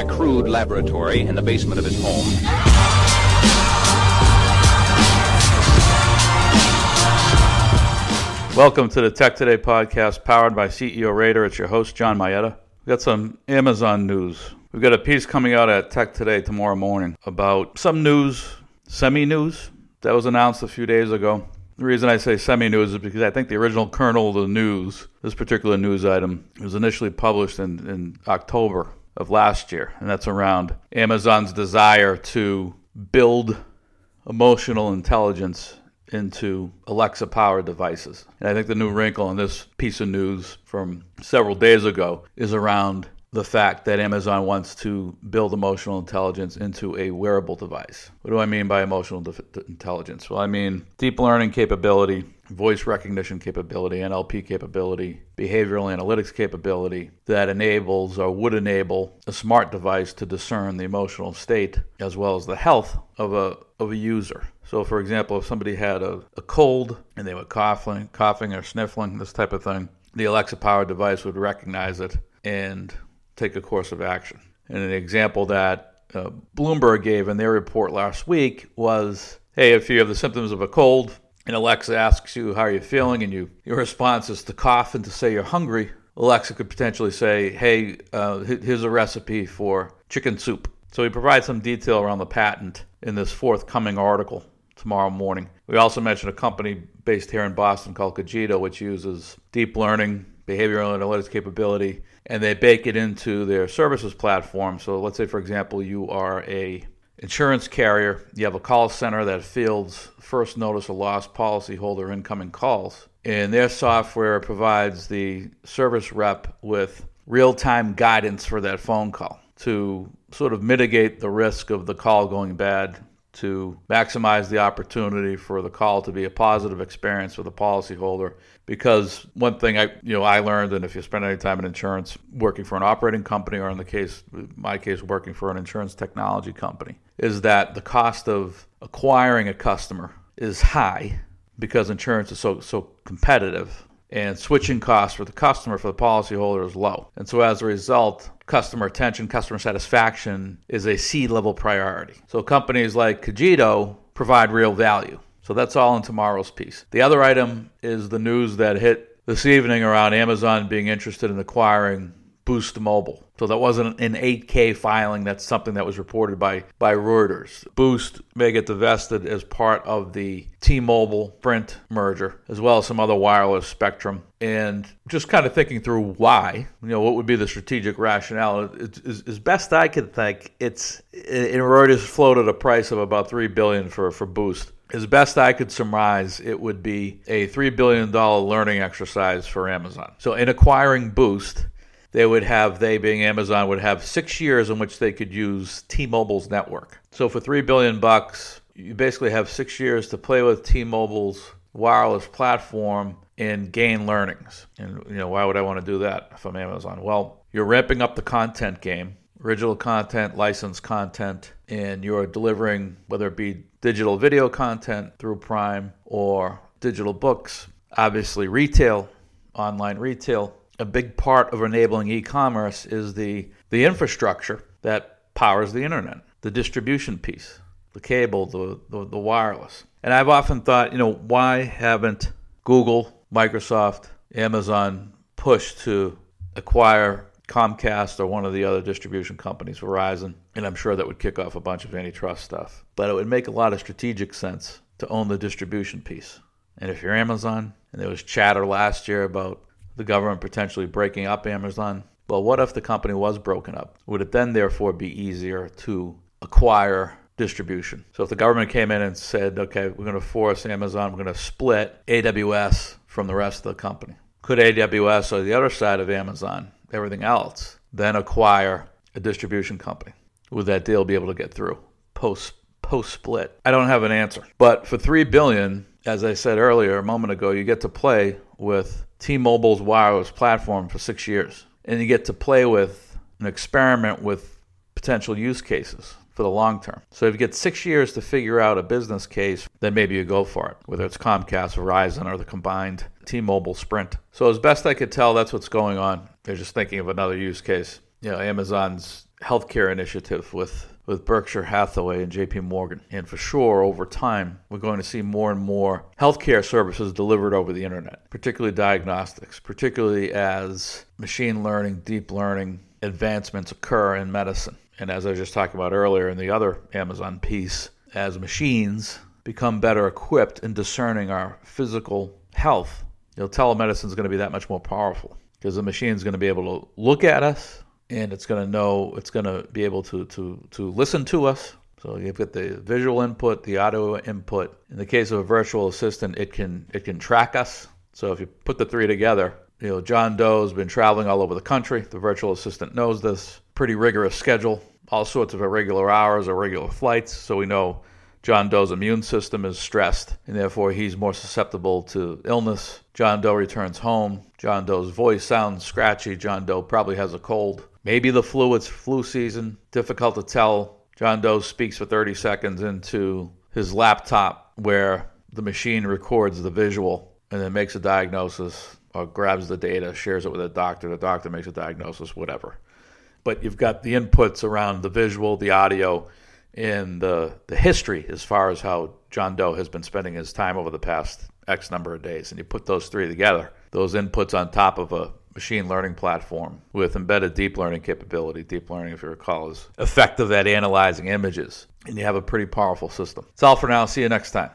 a crude laboratory in the basement of his home. Welcome to the Tech Today podcast powered by CEO Raider. It's your host, John Mayetta. We've got some Amazon news. We've got a piece coming out at Tech Today tomorrow morning about some news, semi news, that was announced a few days ago. The reason I say semi news is because I think the original kernel of the news, this particular news item, was initially published in, in October of last year. And that's around Amazon's desire to build emotional intelligence into Alexa powered devices. And I think the new wrinkle in this piece of news from several days ago is around the fact that Amazon wants to build emotional intelligence into a wearable device. What do I mean by emotional de- intelligence? Well, I mean deep learning capability, voice recognition capability, NLP capability, behavioral analytics capability that enables or would enable a smart device to discern the emotional state as well as the health of a of a user. So, for example, if somebody had a, a cold and they were coughing, coughing or sniffling, this type of thing, the Alexa powered device would recognize it and take a course of action. And an example that uh, Bloomberg gave in their report last week was hey, if you have the symptoms of a cold and Alexa asks you how are you're feeling and you your response is to cough and to say you're hungry, Alexa could potentially say, hey, uh, here's a recipe for chicken soup. So he provides some detail around the patent in this forthcoming article tomorrow morning. We also mentioned a company based here in Boston called Cogito, which uses deep learning, behavioral analytics capability, and they bake it into their services platform. So let's say, for example, you are a insurance carrier, you have a call center that fields first notice of loss policyholder incoming calls, and their software provides the service rep with real-time guidance for that phone call to sort of mitigate the risk of the call going bad to maximize the opportunity for the call to be a positive experience for the policyholder. Because one thing I, you know, I learned, and if you spend any time in insurance, working for an operating company, or in the case, my case, working for an insurance technology company, is that the cost of acquiring a customer is high because insurance is so so competitive and switching costs for the customer for the policyholder is low. And so as a result, customer attention, customer satisfaction is a C level priority. So companies like Cogito provide real value. So that's all in tomorrow's piece. The other item is the news that hit this evening around Amazon being interested in acquiring Boost Mobile. So that wasn't an 8K filing. That's something that was reported by, by Reuters. Boost may get divested as part of the T-Mobile Sprint merger, as well as some other wireless spectrum. And just kind of thinking through why, you know, what would be the strategic rationale? As, as best I can think, it's in Reuters floated a price of about three billion for for Boost. As best I could surmise, it would be a $3 billion learning exercise for Amazon. So, in acquiring Boost, they would have they being Amazon would have six years in which they could use T-Mobile's network. So for three billion bucks, you basically have six years to play with T-Mobile's wireless platform and gain learnings. And you know why would I want to do that from Amazon? Well, you're ramping up the content game, original content, licensed content, and you're delivering whether it be digital video content through Prime or digital books. Obviously, retail, online retail a big part of enabling e-commerce is the the infrastructure that powers the internet, the distribution piece, the cable, the, the, the wireless. And I've often thought, you know, why haven't Google, Microsoft, Amazon pushed to acquire Comcast or one of the other distribution companies, Verizon, and I'm sure that would kick off a bunch of antitrust stuff. But it would make a lot of strategic sense to own the distribution piece. And if you're Amazon, and there was chatter last year about the government potentially breaking up Amazon. Well, what if the company was broken up? Would it then therefore be easier to acquire distribution? So if the government came in and said, okay, we're going to force Amazon, we're going to split AWS from the rest of the company. Could AWS or the other side of Amazon, everything else, then acquire a distribution company? Would that deal be able to get through post post split? I don't have an answer. But for 3 billion, as I said earlier a moment ago, you get to play with T-Mobile's wireless platform for six years, and you get to play with and experiment with potential use cases for the long term. So if you get six years to figure out a business case, then maybe you go for it, whether it's Comcast, Verizon, or the combined T-Mobile Sprint. So as best I could tell, that's what's going on. They're just thinking of another use case. You know, Amazon's healthcare initiative with with Berkshire Hathaway and JP Morgan. And for sure, over time, we're going to see more and more healthcare services delivered over the internet, particularly diagnostics, particularly as machine learning, deep learning advancements occur in medicine. And as I was just talking about earlier in the other Amazon piece, as machines become better equipped in discerning our physical health, you know, telemedicine is going to be that much more powerful because the machine is going to be able to look at us and it's going to know it's going to be able to to to listen to us so you've got the visual input the audio input in the case of a virtual assistant it can it can track us so if you put the three together you know john doe's been traveling all over the country the virtual assistant knows this pretty rigorous schedule all sorts of irregular hours irregular flights so we know John Doe's immune system is stressed, and therefore he's more susceptible to illness. John Doe returns home. John Doe's voice sounds scratchy. John Doe probably has a cold. Maybe the flu, it's flu season. Difficult to tell. John Doe speaks for 30 seconds into his laptop where the machine records the visual and then makes a diagnosis or grabs the data, shares it with a doctor. The doctor makes a diagnosis, whatever. But you've got the inputs around the visual, the audio, and the, the history as far as how John Doe has been spending his time over the past X number of days. And you put those three together, those inputs on top of a machine learning platform with embedded deep learning capability. Deep learning, if you recall, is effective at analyzing images, and you have a pretty powerful system. That's all for now. See you next time.